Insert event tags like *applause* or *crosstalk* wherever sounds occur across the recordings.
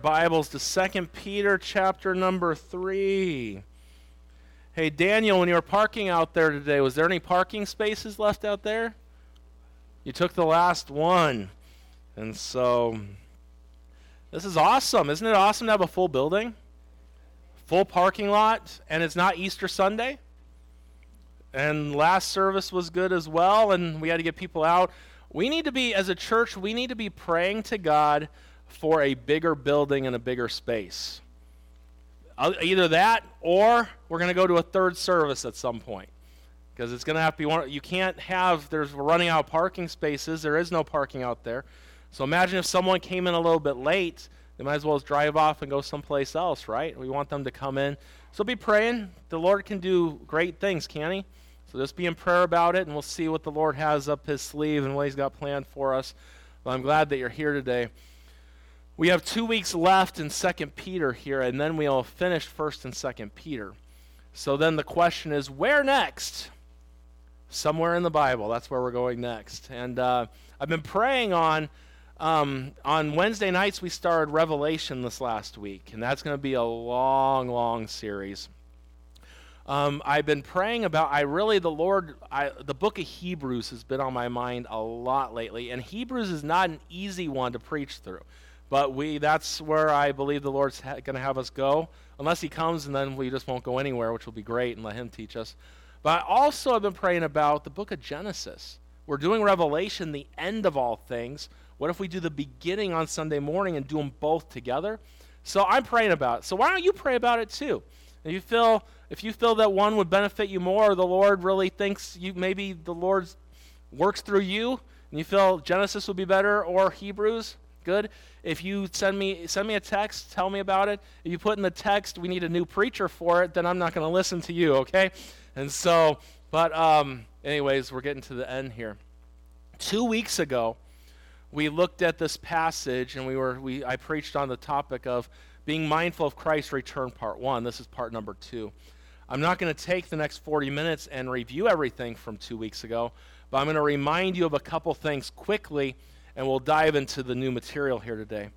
Bibles to Second Peter chapter number 3. Hey, Daniel, when you were parking out there today, was there any parking spaces left out there? You took the last one. And so, this is awesome. Isn't it awesome to have a full building? Full parking lot, and it's not Easter Sunday? And last service was good as well, and we had to get people out. We need to be, as a church, we need to be praying to God for a bigger building and a bigger space. Uh, either that or we're going to go to a third service at some point. Because it's going to have to be one. You can't have, there's we're running out of parking spaces. There is no parking out there. So imagine if someone came in a little bit late, they might as well drive off and go someplace else, right? We want them to come in. So be praying. The Lord can do great things, can't He? So just be in prayer about it, and we'll see what the Lord has up His sleeve and what He's got planned for us. But I'm glad that you're here today. We have two weeks left in 2 Peter here, and then we'll finish 1st and 2nd Peter. So then the question is, where next? Somewhere in the Bible. That's where we're going next. And uh, I've been praying on. Um, on Wednesday nights, we started Revelation this last week, and that's going to be a long, long series. Um, I've been praying about. I really, the Lord, I, the book of Hebrews has been on my mind a lot lately, and Hebrews is not an easy one to preach through. But we that's where I believe the Lord's ha- going to have us go. Unless he comes and then we just won't go anywhere, which will be great and let him teach us. But I also have been praying about the book of Genesis. We're doing Revelation, the end of all things. What if we do the beginning on Sunday morning and do them both together? So I'm praying about it. So why don't you pray about it too? If you feel if you feel that one would benefit you more, or the Lord really thinks you maybe the Lord works through you, and you feel Genesis would be better or Hebrews, good. If you send me send me a text, tell me about it. If you put in the text, we need a new preacher for it, then I'm not going to listen to you, okay? And so, but um, anyways, we're getting to the end here. Two weeks ago, we looked at this passage, and we were we I preached on the topic of being mindful of Christ's return, part one. This is part number two. I'm not going to take the next 40 minutes and review everything from two weeks ago, but I'm going to remind you of a couple things quickly and we'll dive into the new material here today.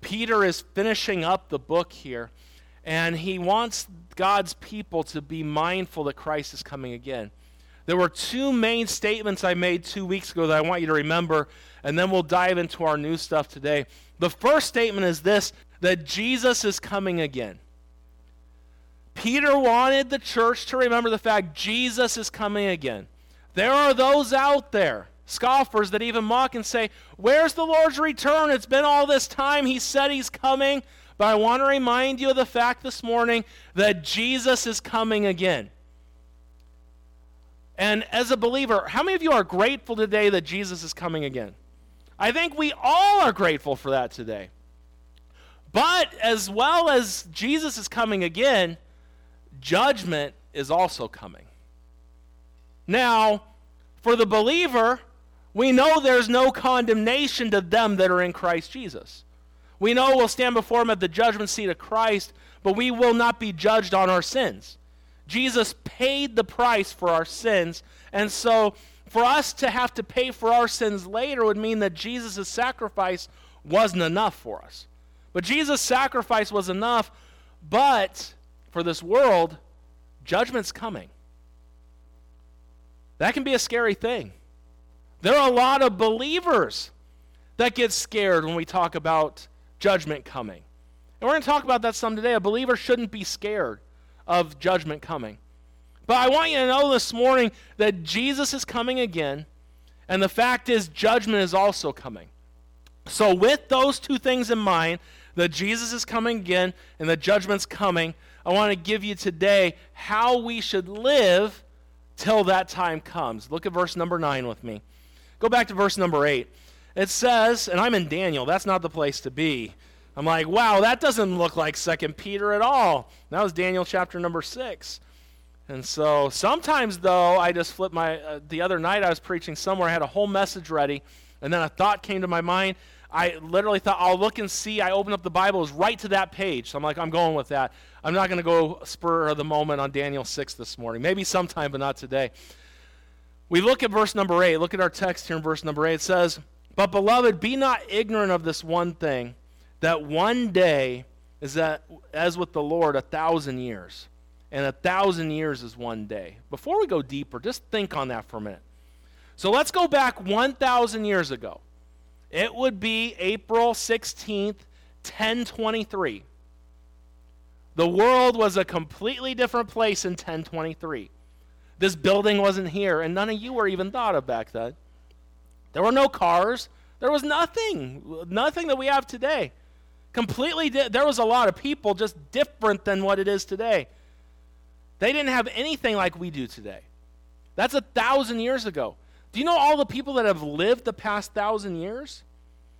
Peter is finishing up the book here, and he wants God's people to be mindful that Christ is coming again. There were two main statements I made two weeks ago that I want you to remember, and then we'll dive into our new stuff today. The first statement is this that Jesus is coming again. Peter wanted the church to remember the fact Jesus is coming again. There are those out there Scoffers that even mock and say, Where's the Lord's return? It's been all this time. He said he's coming. But I want to remind you of the fact this morning that Jesus is coming again. And as a believer, how many of you are grateful today that Jesus is coming again? I think we all are grateful for that today. But as well as Jesus is coming again, judgment is also coming. Now, for the believer, we know there's no condemnation to them that are in Christ Jesus. We know we'll stand before him at the judgment seat of Christ, but we will not be judged on our sins. Jesus paid the price for our sins, and so for us to have to pay for our sins later would mean that Jesus' sacrifice wasn't enough for us. But Jesus' sacrifice was enough, but for this world, judgment's coming. That can be a scary thing. There are a lot of believers that get scared when we talk about judgment coming. And we're going to talk about that some today. A believer shouldn't be scared of judgment coming. But I want you to know this morning that Jesus is coming again, and the fact is, judgment is also coming. So, with those two things in mind, that Jesus is coming again and the judgment's coming, I want to give you today how we should live till that time comes. Look at verse number 9 with me. Go back to verse number 8. It says, and I'm in Daniel, that's not the place to be. I'm like, wow, that doesn't look like Second Peter at all. That was Daniel chapter number 6. And so sometimes, though, I just flip my. Uh, the other night I was preaching somewhere, I had a whole message ready, and then a thought came to my mind. I literally thought, I'll look and see. I opened up the Bible, it was right to that page. So I'm like, I'm going with that. I'm not going to go spur of the moment on Daniel 6 this morning. Maybe sometime, but not today. We look at verse number 8. Look at our text here in verse number 8. It says, But beloved, be not ignorant of this one thing, that one day is that, as with the Lord, a thousand years. And a thousand years is one day. Before we go deeper, just think on that for a minute. So let's go back 1,000 years ago. It would be April 16th, 1023. The world was a completely different place in 1023. This building wasn't here, and none of you were even thought of back then. There were no cars. There was nothing, nothing that we have today. Completely, di- there was a lot of people just different than what it is today. They didn't have anything like we do today. That's a thousand years ago. Do you know all the people that have lived the past thousand years?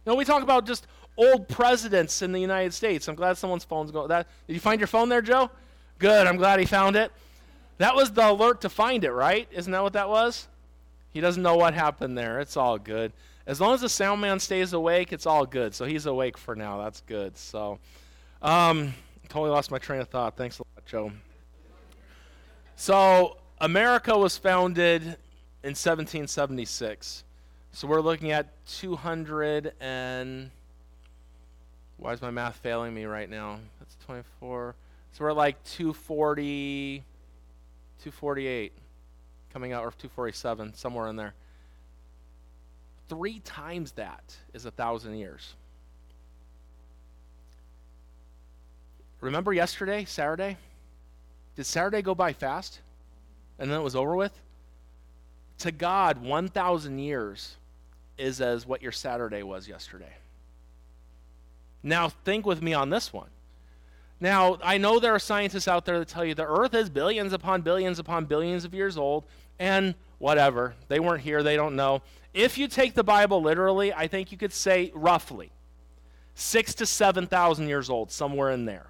You know, we talk about just old presidents in the United States. I'm glad someone's phone's going. That did you find your phone there, Joe? Good. I'm glad he found it. That was the alert to find it, right? Isn't that what that was? He doesn't know what happened there. It's all good. As long as the sound man stays awake, it's all good. So he's awake for now. That's good. So, um, totally lost my train of thought. Thanks a lot, Joe. So, America was founded in 1776. So we're looking at 200 and why is my math failing me right now? That's 24. So we're like 240 248 coming out or 247 somewhere in there. 3 times that is a 1000 years. Remember yesterday, Saturday? Did Saturday go by fast? And then it was over with? To God, 1,000 years is as what your Saturday was yesterday. Now, think with me on this one. Now, I know there are scientists out there that tell you the Earth is billions upon billions upon billions of years old, and whatever. They weren't here, they don't know. If you take the Bible literally, I think you could say roughly six to 7,000 years old, somewhere in there.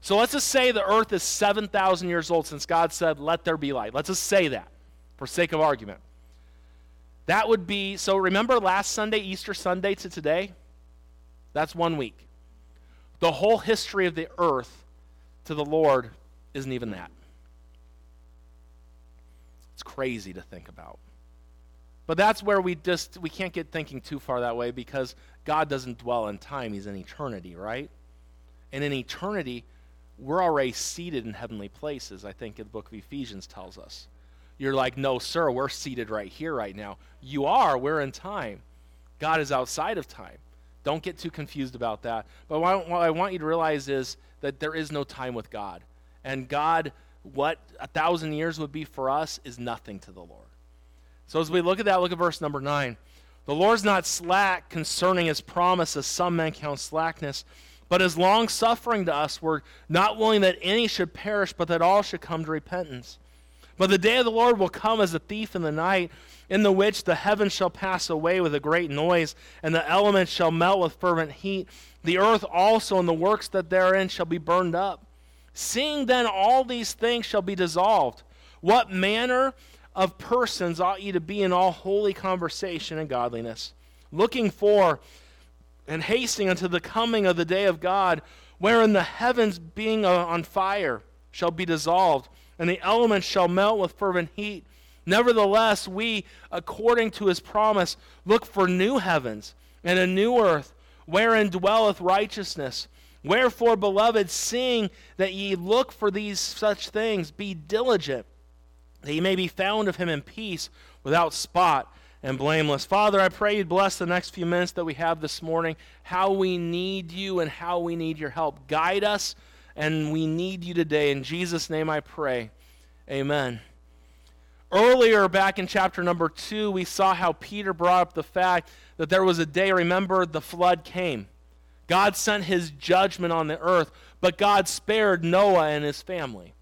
So let's just say the earth is 7,000 years old since God said, Let there be light. Let's just say that for sake of argument. That would be, so remember last Sunday, Easter Sunday to today? That's one week. The whole history of the earth to the Lord isn't even that. It's crazy to think about. But that's where we just we can't get thinking too far that way because God doesn't dwell in time, he's in eternity, right? And in eternity, we're already seated in heavenly places, I think the book of Ephesians tells us. You're like, no, sir, we're seated right here, right now. You are, we're in time. God is outside of time. Don't get too confused about that. But what I want you to realize is that there is no time with God. And God, what a thousand years would be for us, is nothing to the Lord. So as we look at that, look at verse number 9. The Lord's not slack concerning his promise, as some men count slackness but as long suffering to us, we're not willing that any should perish, but that all should come to repentance. But the day of the Lord will come as a thief in the night, in the which the heavens shall pass away with a great noise, and the elements shall melt with fervent heat. The earth also and the works that therein shall be burned up. Seeing then all these things shall be dissolved, what manner of persons ought ye to be in all holy conversation and godliness, looking for and hasting unto the coming of the day of God, wherein the heavens being on fire shall be dissolved, and the elements shall melt with fervent heat. Nevertheless, we, according to his promise, look for new heavens and a new earth, wherein dwelleth righteousness. Wherefore, beloved, seeing that ye look for these such things, be diligent, that ye may be found of him in peace, without spot and blameless. Father, I pray you bless the next few minutes that we have this morning, how we need you and how we need your help. Guide us, and we need you today. In Jesus' name I pray. Amen. Earlier, back in chapter number two, we saw how Peter brought up the fact that there was a day, remember, the flood came. God sent his judgment on the earth, but God spared Noah and his family.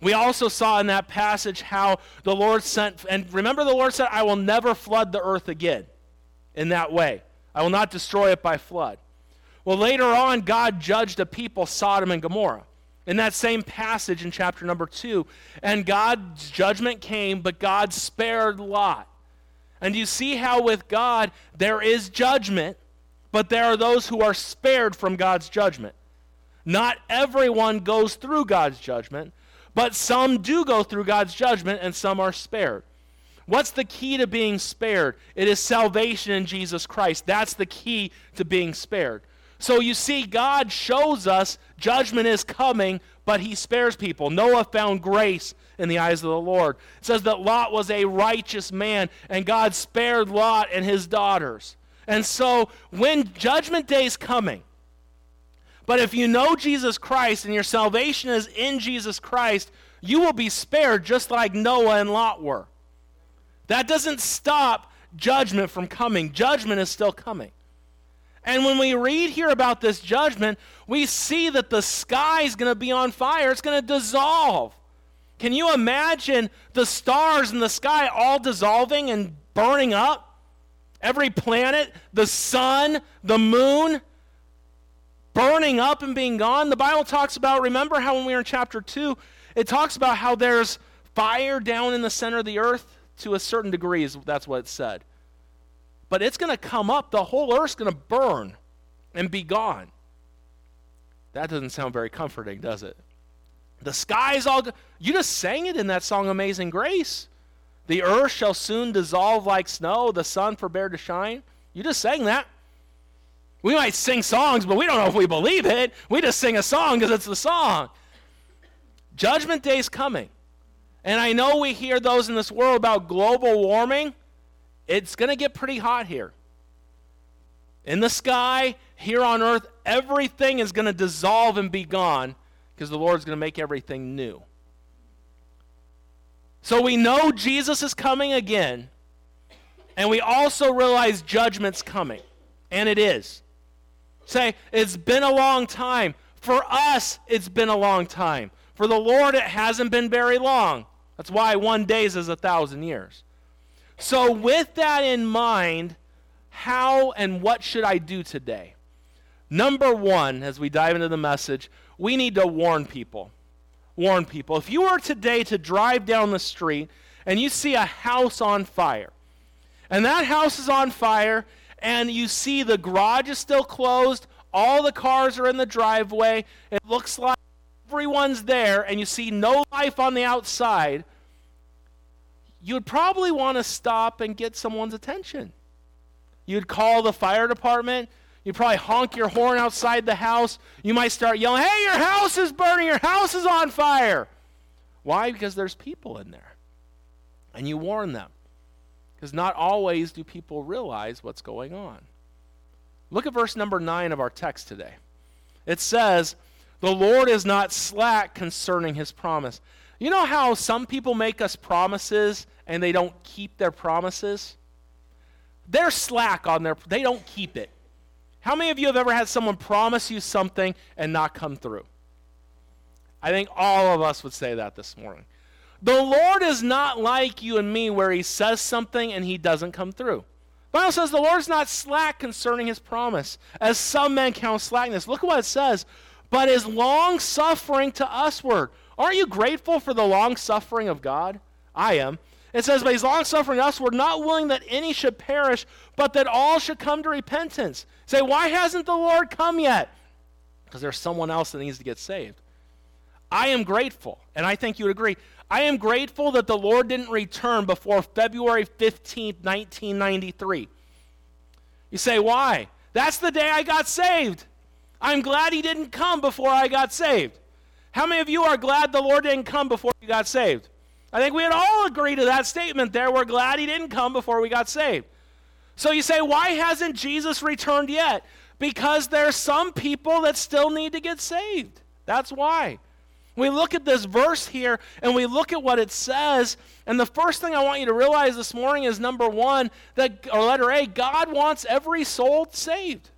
We also saw in that passage how the Lord sent, and remember, the Lord said, I will never flood the earth again in that way. I will not destroy it by flood. Well, later on, God judged a people, Sodom and Gomorrah, in that same passage in chapter number two. And God's judgment came, but God spared Lot. And you see how with God there is judgment, but there are those who are spared from God's judgment. Not everyone goes through God's judgment, but some do go through God's judgment and some are spared. What's the key to being spared? It is salvation in Jesus Christ. That's the key to being spared. So you see, God shows us judgment is coming, but he spares people. Noah found grace in the eyes of the Lord. It says that Lot was a righteous man, and God spared Lot and his daughters. And so when judgment day is coming, but if you know Jesus Christ and your salvation is in Jesus Christ, you will be spared just like Noah and Lot were. That doesn't stop judgment from coming. Judgment is still coming. And when we read here about this judgment, we see that the sky is going to be on fire. It's going to dissolve. Can you imagine the stars in the sky all dissolving and burning up? Every planet, the sun, the moon, burning up and being gone. The Bible talks about, remember how when we were in chapter 2, it talks about how there's fire down in the center of the earth to a certain degree, that's what it said. But it's going to come up, the whole earth's going to burn and be gone. That doesn't sound very comforting, does it? The sky's all. You just sang it in that song, Amazing Grace. The earth shall soon dissolve like snow, the sun forbear to shine. You just sang that. We might sing songs, but we don't know if we believe it. We just sing a song because it's the song. Judgment Day's coming. And I know we hear those in this world about global warming. It's going to get pretty hot here. In the sky, here on earth, everything is going to dissolve and be gone because the Lord's going to make everything new. So we know Jesus is coming again, and we also realize judgment's coming. And it is. Say, it's been a long time. For us, it's been a long time. For the Lord, it hasn't been very long. That's why one day is a thousand years. So, with that in mind, how and what should I do today? Number one, as we dive into the message, we need to warn people. Warn people. If you were today to drive down the street and you see a house on fire, and that house is on fire, and you see the garage is still closed, all the cars are in the driveway, it looks like everyone's there, and you see no life on the outside, you would probably want to stop and get someone's attention. You'd call the fire department. You'd probably honk your horn outside the house. You might start yelling, Hey, your house is burning, your house is on fire. Why? Because there's people in there. And you warn them. Because not always do people realize what's going on. Look at verse number 9 of our text today. It says, The Lord is not slack concerning his promise. You know how some people make us promises and they don't keep their promises? They're slack on their they don't keep it. How many of you have ever had someone promise you something and not come through? I think all of us would say that this morning. The Lord is not like you and me where he says something and he doesn't come through. The Bible says the Lord's not slack concerning his promise, as some men count slackness. Look at what it says. But is long suffering to usward. Aren't you grateful for the long suffering of God? I am. It says, But he's long suffering us. We're not willing that any should perish, but that all should come to repentance. Say, why hasn't the Lord come yet? Because there's someone else that needs to get saved. I am grateful, and I think you would agree. I am grateful that the Lord didn't return before February 15th, 1993. You say, why? That's the day I got saved. I'm glad he didn't come before I got saved. How many of you are glad the Lord didn't come before you got saved? I think we'd all agree to that statement there. We're glad he didn't come before we got saved. So you say, why hasn't Jesus returned yet? Because there's some people that still need to get saved. That's why. We look at this verse here and we look at what it says, and the first thing I want you to realize this morning is number one, that or letter A, God wants every soul saved.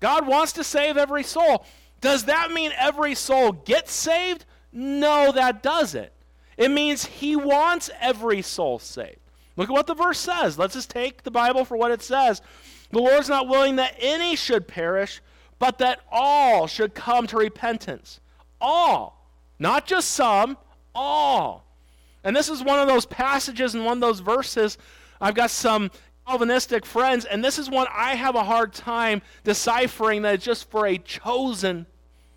God wants to save every soul. Does that mean every soul gets saved? No, that doesn't. It means he wants every soul saved. Look at what the verse says. Let's just take the Bible for what it says. The Lord's not willing that any should perish, but that all should come to repentance. All. Not just some, all. And this is one of those passages and one of those verses. I've got some Calvinistic friends, and this is one I have a hard time deciphering that it's just for a chosen.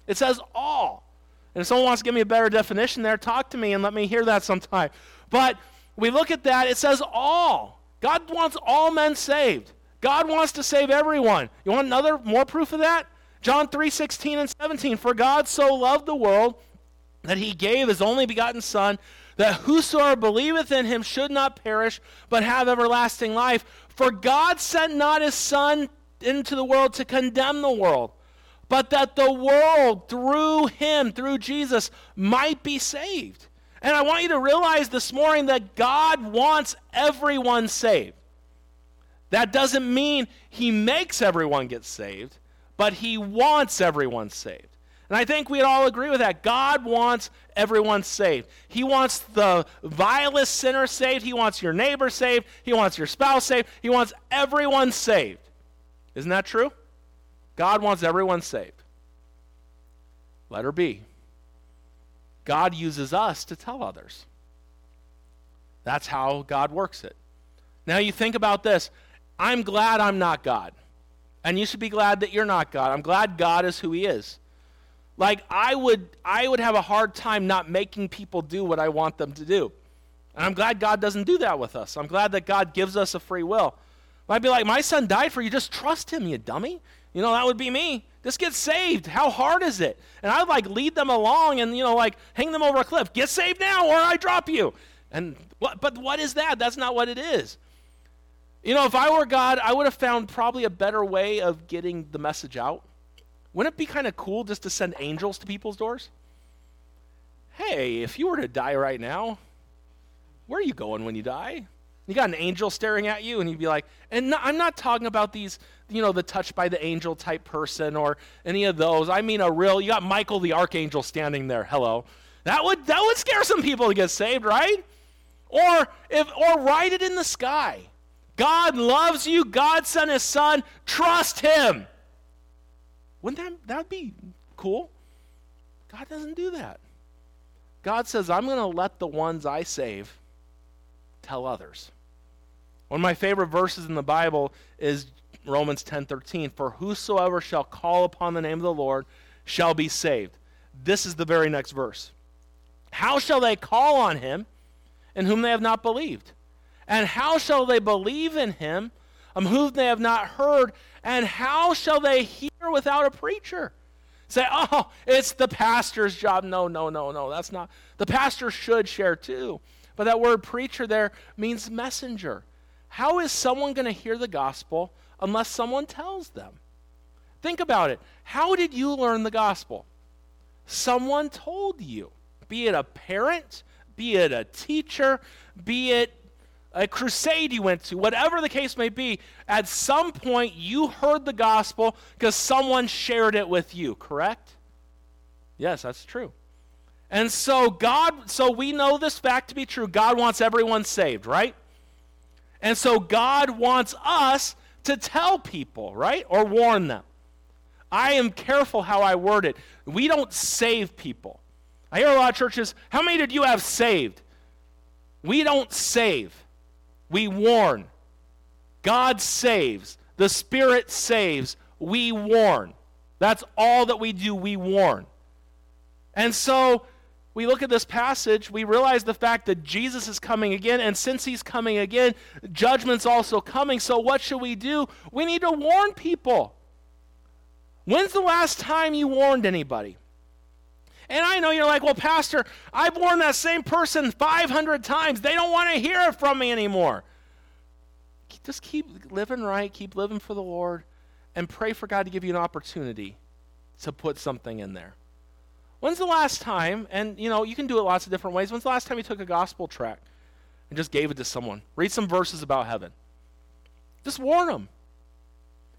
It says all. And if someone wants to give me a better definition there, talk to me and let me hear that sometime. But we look at that, it says all. God wants all men saved. God wants to save everyone. You want another more proof of that? John 3 16 and 17. For God so loved the world that he gave his only begotten Son, that whosoever believeth in him should not perish, but have everlasting life. For God sent not his Son into the world to condemn the world, but that the world through him, through Jesus, might be saved. And I want you to realize this morning that God wants everyone saved. That doesn't mean he makes everyone get saved, but he wants everyone saved. And I think we'd all agree with that. God wants everyone saved. He wants the vilest sinner saved. He wants your neighbor saved. He wants your spouse saved. He wants everyone saved. Isn't that true? God wants everyone saved. Letter B. God uses us to tell others. That's how God works it. Now you think about this. I'm glad I'm not God. And you should be glad that you're not God. I'm glad God is who he is. Like I would I would have a hard time not making people do what I want them to do. And I'm glad God doesn't do that with us. I'm glad that God gives us a free will. I'd be like, my son died for you. Just trust him, you dummy. You know, that would be me. Just get saved. How hard is it? And I'd like lead them along and, you know, like hang them over a cliff. Get saved now or I drop you. And what, but what is that? That's not what it is. You know, if I were God, I would have found probably a better way of getting the message out. Wouldn't it be kind of cool just to send angels to people's doors? Hey, if you were to die right now, where are you going when you die? You got an angel staring at you, and you'd be like, and no, I'm not talking about these, you know, the touched by the angel type person or any of those. I mean a real, you got Michael the archangel standing there. Hello. That would that would scare some people to get saved, right? Or if or write it in the sky. God loves you. God sent his son. Trust him. Wouldn't that that be cool? God doesn't do that. God says, I'm going to let the ones I save tell others. One of my favorite verses in the Bible is Romans 10:13, "For whosoever shall call upon the name of the Lord shall be saved." This is the very next verse. How shall they call on him in whom they have not believed? And how shall they believe in him of whom they have not heard? And how shall they hear without a preacher? Say, oh, it's the pastor's job. No, no, no, no. That's not. The pastor should share too. But that word preacher there means messenger. How is someone going to hear the gospel unless someone tells them? Think about it. How did you learn the gospel? Someone told you, be it a parent, be it a teacher, be it a crusade you went to, whatever the case may be, at some point you heard the gospel because someone shared it with you, correct? Yes, that's true. And so God, so we know this fact to be true. God wants everyone saved, right? And so God wants us to tell people, right? Or warn them. I am careful how I word it. We don't save people. I hear a lot of churches, how many did you have saved? We don't save. We warn. God saves. The Spirit saves. We warn. That's all that we do. We warn. And so we look at this passage, we realize the fact that Jesus is coming again, and since he's coming again, judgment's also coming. So, what should we do? We need to warn people. When's the last time you warned anybody? And I know you're like, well, Pastor, I've warned that same person 500 times. They don't want to hear it from me anymore. Just keep living right, keep living for the Lord, and pray for God to give you an opportunity to put something in there. When's the last time, and you know, you can do it lots of different ways. When's the last time you took a gospel tract and just gave it to someone? Read some verses about heaven. Just warn them.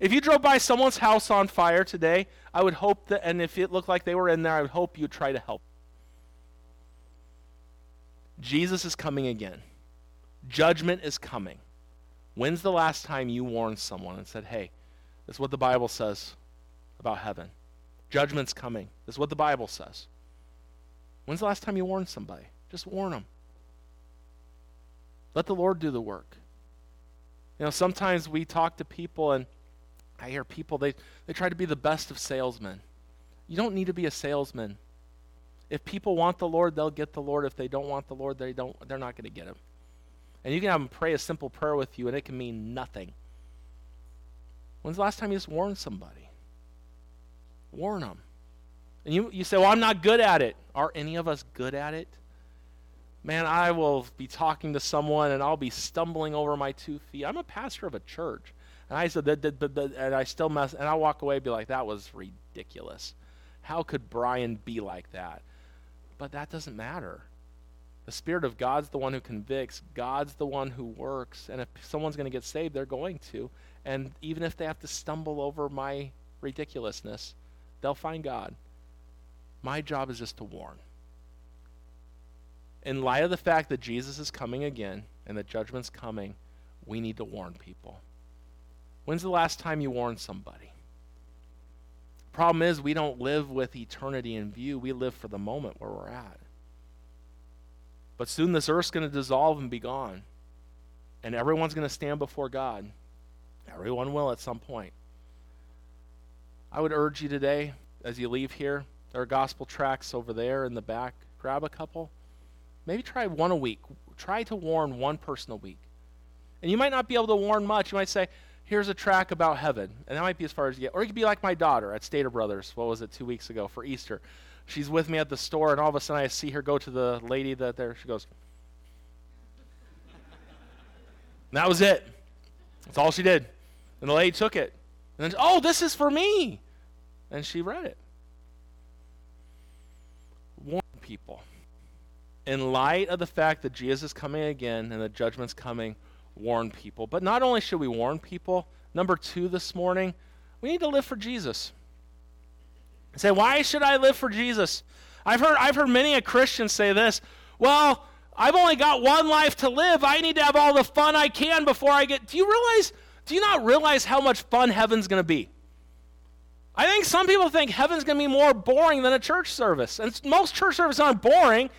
If you drove by someone's house on fire today, I would hope that, and if it looked like they were in there, I would hope you'd try to help. Jesus is coming again. Judgment is coming. When's the last time you warned someone and said, hey, this is what the Bible says about heaven? Judgment's coming. This is what the Bible says. When's the last time you warned somebody? Just warn them. Let the Lord do the work. You know, sometimes we talk to people and I hear people, they, they try to be the best of salesmen. You don't need to be a salesman. If people want the Lord, they'll get the Lord. If they don't want the Lord, they don't, they're not going to get him. And you can have them pray a simple prayer with you, and it can mean nothing. When's the last time you just warned somebody? Warn them. And you, you say, Well, I'm not good at it. Are any of us good at it? Man, I will be talking to someone and I'll be stumbling over my two feet. I'm a pastor of a church. And I said, and I still mess, and I walk away and be like, that was ridiculous. How could Brian be like that? But that doesn't matter. The Spirit of God's the one who convicts, God's the one who works. And if someone's going to get saved, they're going to. And even if they have to stumble over my ridiculousness, they'll find God. My job is just to warn. In light of the fact that Jesus is coming again and the judgment's coming, we need to warn people. When's the last time you warned somebody? Problem is, we don't live with eternity in view. We live for the moment where we're at. But soon this earth's going to dissolve and be gone. And everyone's going to stand before God. Everyone will at some point. I would urge you today, as you leave here, there are gospel tracts over there in the back. Grab a couple. Maybe try one a week. Try to warn one person a week. And you might not be able to warn much. You might say, here's a tract about heaven. And that might be as far as you get. Or you could be like my daughter at Stater Brothers, what was it, two weeks ago for Easter. She's with me at the store, and all of a sudden I see her go to the lady that there. She goes, and *laughs* that was it. That's all she did. And the lady took it. And then, oh, this is for me. And she read it. Warn people. In light of the fact that Jesus is coming again and the judgment's coming, warn people. But not only should we warn people, number two this morning, we need to live for Jesus. say, why should I live for Jesus? I've heard, I've heard many a Christian say this. Well, I've only got one life to live. I need to have all the fun I can before I get. Do you realize? Do you not realize how much fun heaven's going to be? I think some people think heaven's going to be more boring than a church service. And most church services aren't boring.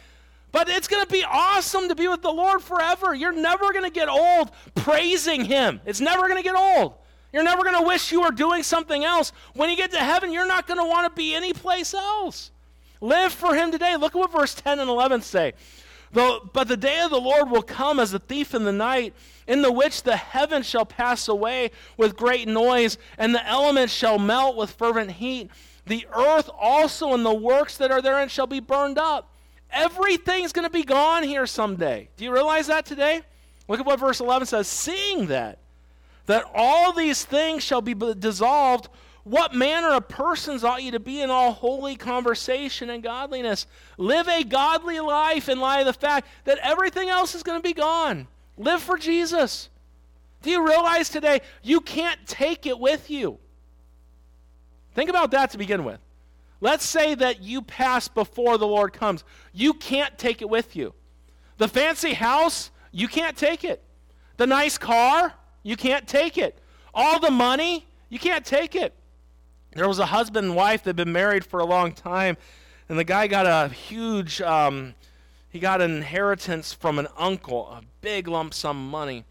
But it's going to be awesome to be with the Lord forever. You're never going to get old praising Him. It's never going to get old. You're never going to wish you were doing something else. When you get to heaven, you're not going to want to be anyplace else. Live for Him today. Look at what verse 10 and 11 say. But the day of the Lord will come as a thief in the night, in the which the heavens shall pass away with great noise, and the elements shall melt with fervent heat. The earth also and the works that are therein shall be burned up. Everything's going to be gone here someday. Do you realize that today? Look at what verse 11 says. Seeing that, that all these things shall be dissolved, what manner of persons ought you to be in all holy conversation and godliness? Live a godly life in light of the fact that everything else is going to be gone. Live for Jesus. Do you realize today you can't take it with you? Think about that to begin with. Let's say that you pass before the Lord comes. You can't take it with you. The fancy house, you can't take it. The nice car, you can't take it. All the money, you can't take it. There was a husband and wife that had been married for a long time, and the guy got a huge, um, he got an inheritance from an uncle, a big lump sum money.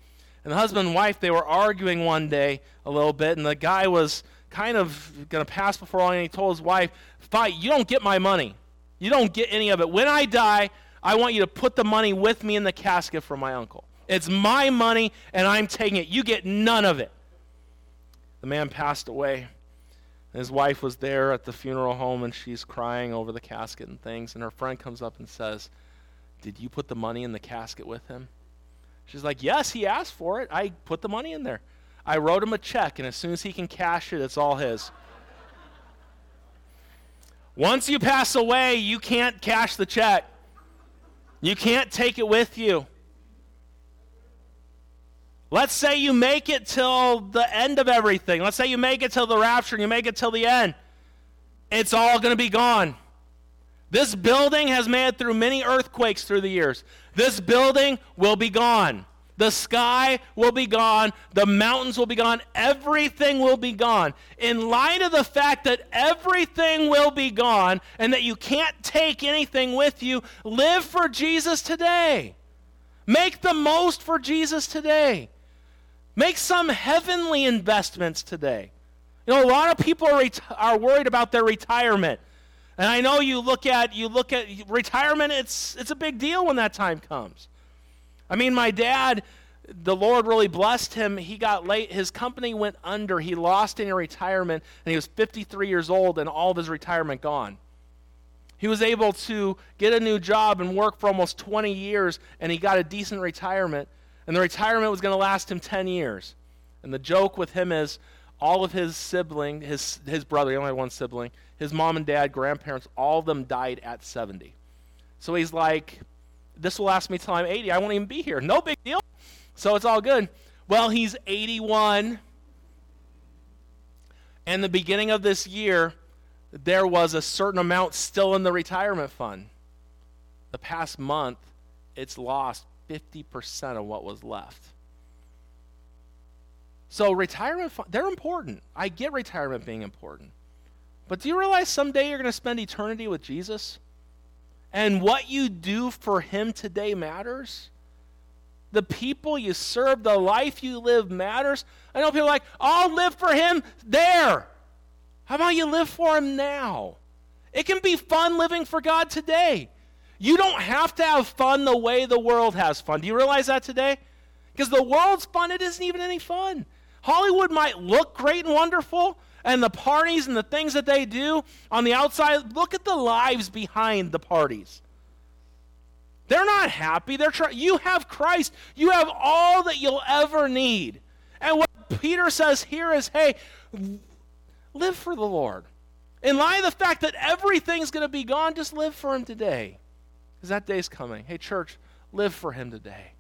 And the husband and wife, they were arguing one day a little bit, and the guy was kind of going to pass before all, and he told his wife, Fight, you don't get my money. You don't get any of it. When I die, I want you to put the money with me in the casket for my uncle. It's my money, and I'm taking it. You get none of it. The man passed away. His wife was there at the funeral home, and she's crying over the casket and things. And her friend comes up and says, Did you put the money in the casket with him? She's like, Yes, he asked for it. I put the money in there. I wrote him a check, and as soon as he can cash it, it's all his. Once you pass away, you can't cash the check. You can't take it with you. Let's say you make it till the end of everything. Let's say you make it till the rapture and you make it till the end. It's all going to be gone. This building has made it through many earthquakes through the years. This building will be gone. The sky will be gone. The mountains will be gone. Everything will be gone. In light of the fact that everything will be gone and that you can't take anything with you, live for Jesus today. Make the most for Jesus today. Make some heavenly investments today. You know, a lot of people are, are worried about their retirement. And I know you look at you look at retirement, it's it's a big deal when that time comes. I mean, my dad, the Lord really blessed him. He got late. His company went under. He lost in retirement, and he was 53 years old, and all of his retirement gone. He was able to get a new job and work for almost 20 years, and he got a decent retirement. And the retirement was going to last him 10 years. And the joke with him is all of his sibling, his, his brother, he only had one sibling, his mom and dad, grandparents, all of them died at 70. So he's like, this will last me till I'm 80. I won't even be here. No big deal. So it's all good. Well, he's 81. And the beginning of this year, there was a certain amount still in the retirement fund. The past month, it's lost 50% of what was left. So retirement fund, they're important. I get retirement being important. But do you realize someday you're going to spend eternity with Jesus? And what you do for him today matters? The people you serve, the life you live matters. I know people like, I'll live for him there. How about you live for him now? It can be fun living for God today. You don't have to have fun the way the world has fun. Do you realize that today? Because the world's fun, it isn't even any fun. Hollywood might look great and wonderful, and the parties and the things that they do on the outside, look at the lives behind the parties. They're not happy. They're trying. You have Christ. You have all that you'll ever need. And what Peter says here is, hey, live for the Lord. In light of the fact that everything's going to be gone, just live for Him today. Because that day's coming. Hey, church, live for Him today.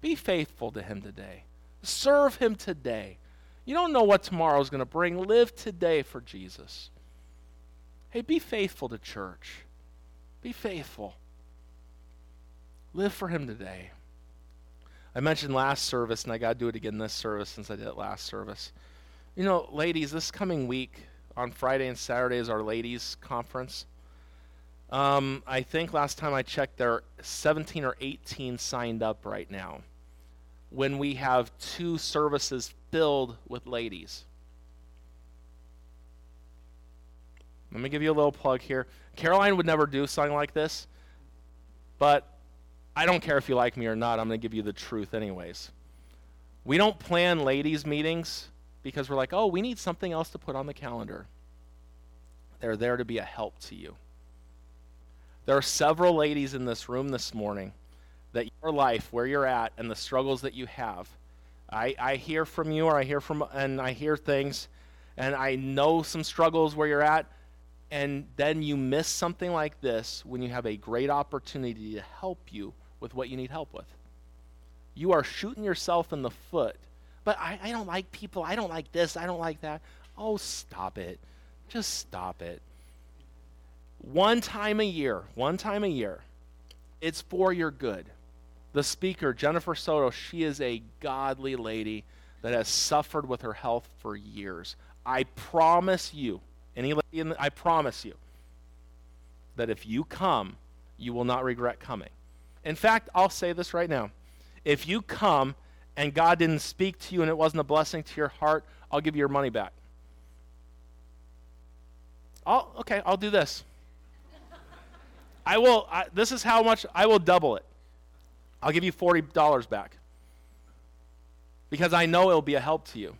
Be faithful to Him today. Serve Him today. You don't know what tomorrow is going to bring. Live today for Jesus. Hey, be faithful to church. Be faithful. Live for Him today. I mentioned last service, and I got to do it again this service since I did it last service. You know, ladies, this coming week on Friday and Saturday is our ladies' conference. Um, I think last time I checked, there are 17 or 18 signed up right now. When we have two services filled with ladies. Let me give you a little plug here. Caroline would never do something like this, but I don't care if you like me or not. I'm going to give you the truth, anyways. We don't plan ladies' meetings because we're like, oh, we need something else to put on the calendar. They're there to be a help to you. There are several ladies in this room this morning that your life, where you're at, and the struggles that you have, I, I hear from you, or I hear from, and I hear things, and I know some struggles where you're at, and then you miss something like this when you have a great opportunity to help you with what you need help with. You are shooting yourself in the foot. But I, I don't like people. I don't like this. I don't like that. Oh, stop it. Just stop it one time a year, one time a year, it's for your good. The speaker, Jennifer Soto, she is a godly lady that has suffered with her health for years. I promise you, any lady in the, I promise you, that if you come, you will not regret coming. In fact, I'll say this right now. If you come and God didn't speak to you and it wasn't a blessing to your heart, I'll give you your money back. I'll, okay, I'll do this. I will, I, this is how much, I will double it. I'll give you $40 back. Because I know it'll be a help to you.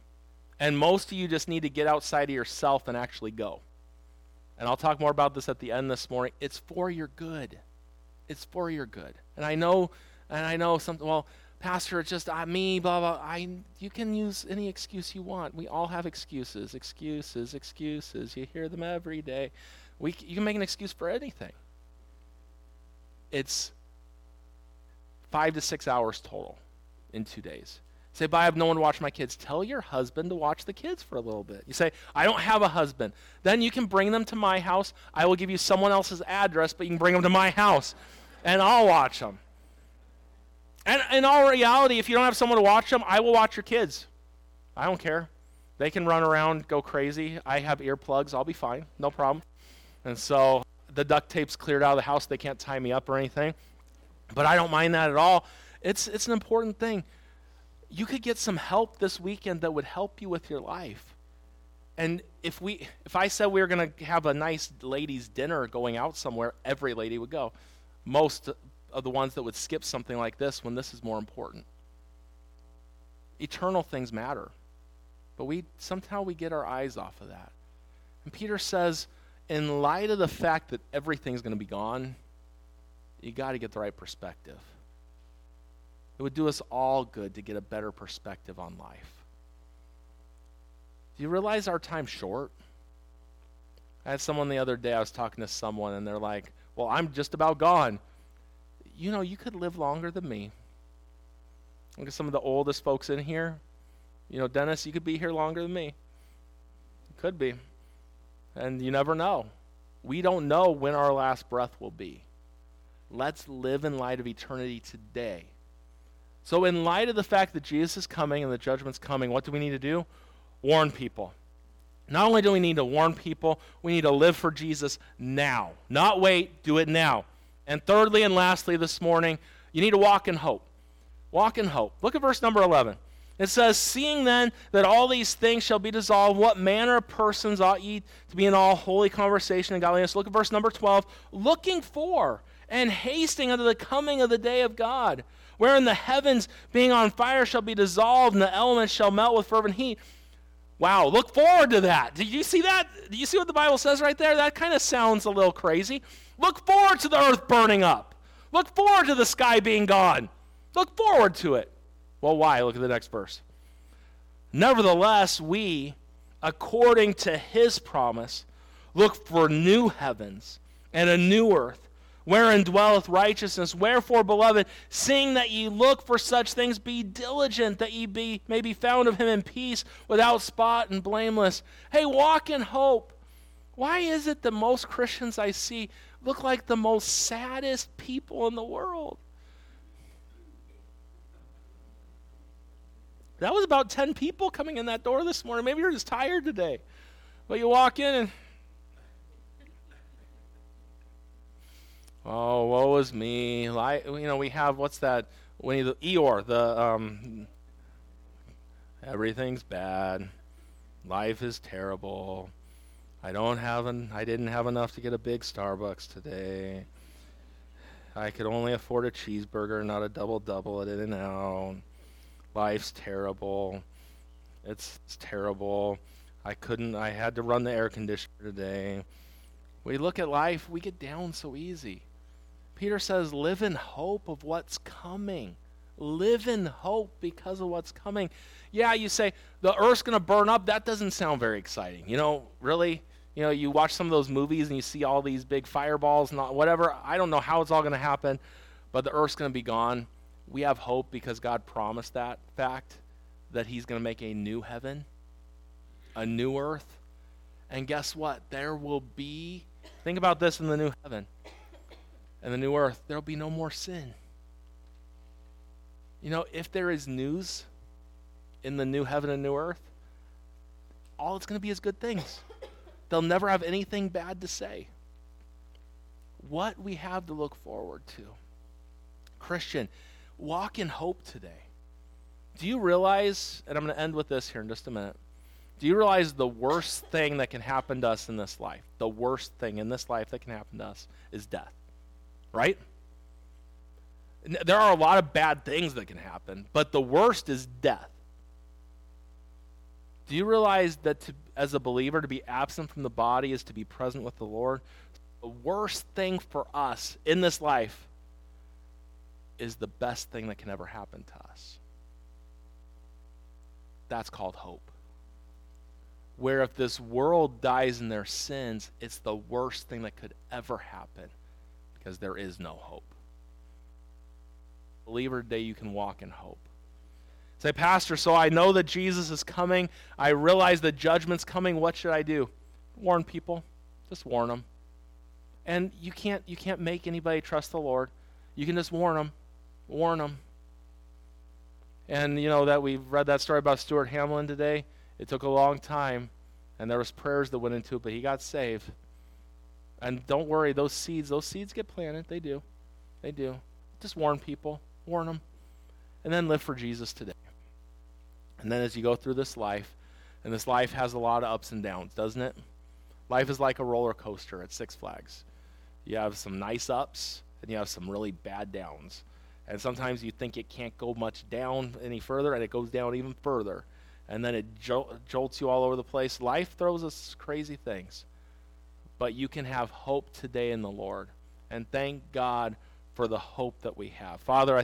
And most of you just need to get outside of yourself and actually go. And I'll talk more about this at the end this morning. It's for your good. It's for your good. And I know, and I know something, well, Pastor, it's just uh, me, blah, blah. I, you can use any excuse you want. We all have excuses, excuses, excuses. You hear them every day. We, you can make an excuse for anything it's five to six hours total in two days. Say, but I have no one to watch my kids. Tell your husband to watch the kids for a little bit. You say, I don't have a husband. Then you can bring them to my house. I will give you someone else's address, but you can bring them to my house, and I'll watch them. And in all reality, if you don't have someone to watch them, I will watch your kids. I don't care. They can run around, go crazy. I have earplugs. I'll be fine. No problem. And so the duct tape's cleared out of the house. They can't tie me up or anything. But I don't mind that at all. It's, it's an important thing. You could get some help this weekend that would help you with your life. And if we if I said we were going to have a nice ladies dinner going out somewhere, every lady would go. Most of the ones that would skip something like this when this is more important. eternal things matter. But we somehow we get our eyes off of that. And Peter says, in light of the fact that everything's going to be gone, you got to get the right perspective. It would do us all good to get a better perspective on life. Do you realize our time's short? I had someone the other day, I was talking to someone, and they're like, Well, I'm just about gone. You know, you could live longer than me. Look at some of the oldest folks in here. You know, Dennis, you could be here longer than me. Could be. And you never know. We don't know when our last breath will be. Let's live in light of eternity today. So, in light of the fact that Jesus is coming and the judgment's coming, what do we need to do? Warn people. Not only do we need to warn people, we need to live for Jesus now. Not wait, do it now. And thirdly and lastly, this morning, you need to walk in hope. Walk in hope. Look at verse number 11. It says, Seeing then that all these things shall be dissolved, what manner of persons ought ye to be in all holy conversation and godliness? Look at verse number 12. Looking for and hasting unto the coming of the day of God, wherein the heavens being on fire shall be dissolved, and the elements shall melt with fervent heat. Wow, look forward to that. Did you see that? Do you see what the Bible says right there? That kind of sounds a little crazy. Look forward to the earth burning up. Look forward to the sky being gone. Look forward to it. Well, why? Look at the next verse. Nevertheless, we, according to his promise, look for new heavens and a new earth wherein dwelleth righteousness. Wherefore, beloved, seeing that ye look for such things, be diligent that ye be, may be found of him in peace, without spot and blameless. Hey, walk in hope. Why is it that most Christians I see look like the most saddest people in the world? That was about 10 people coming in that door this morning. Maybe you're just tired today. But you walk in and Oh, woe is me. Like, you know, we have, what's that? When the Eeyore, the, um, everything's bad. Life is terrible. I don't have an, I didn't have enough to get a big Starbucks today. I could only afford a cheeseburger, not a double double at In-N-Out. Life's terrible. It's, it's terrible. I couldn't, I had to run the air conditioner today. We look at life, we get down so easy. Peter says, live in hope of what's coming. Live in hope because of what's coming. Yeah, you say, the earth's going to burn up. That doesn't sound very exciting. You know, really? You know, you watch some of those movies and you see all these big fireballs and whatever. I don't know how it's all going to happen, but the earth's going to be gone. We have hope because God promised that fact that He's going to make a new heaven, a new earth. And guess what? There will be, think about this in the new heaven and the new earth, there'll be no more sin. You know, if there is news in the new heaven and new earth, all it's going to be is good things. They'll never have anything bad to say. What we have to look forward to. Christian, walk in hope today. Do you realize, and I'm going to end with this here in just a minute. Do you realize the worst thing that can happen to us in this life, the worst thing in this life that can happen to us is death? Right? There are a lot of bad things that can happen, but the worst is death. Do you realize that to, as a believer, to be absent from the body is to be present with the Lord? The worst thing for us in this life is the best thing that can ever happen to us. That's called hope. Where if this world dies in their sins, it's the worst thing that could ever happen because there is no hope. Believer today, you can walk in hope. Say, Pastor, so I know that Jesus is coming. I realize the judgment's coming. What should I do? Warn people. Just warn them. And you can't you can't make anybody trust the Lord. You can just warn them. Warn them. And you know that we've read that story about Stuart Hamblen today. It took a long time, and there was prayers that went into it, but he got saved. And don't worry, those seeds, those seeds get planted. They do. They do. Just warn people, warn them. And then live for Jesus today. And then as you go through this life, and this life has a lot of ups and downs, doesn't it? Life is like a roller coaster at Six Flags. You have some nice ups, and you have some really bad downs. And sometimes you think it can't go much down any further, and it goes down even further. And then it jol- jolts you all over the place. Life throws us crazy things. But you can have hope today in the Lord. And thank God for the hope that we have. Father, I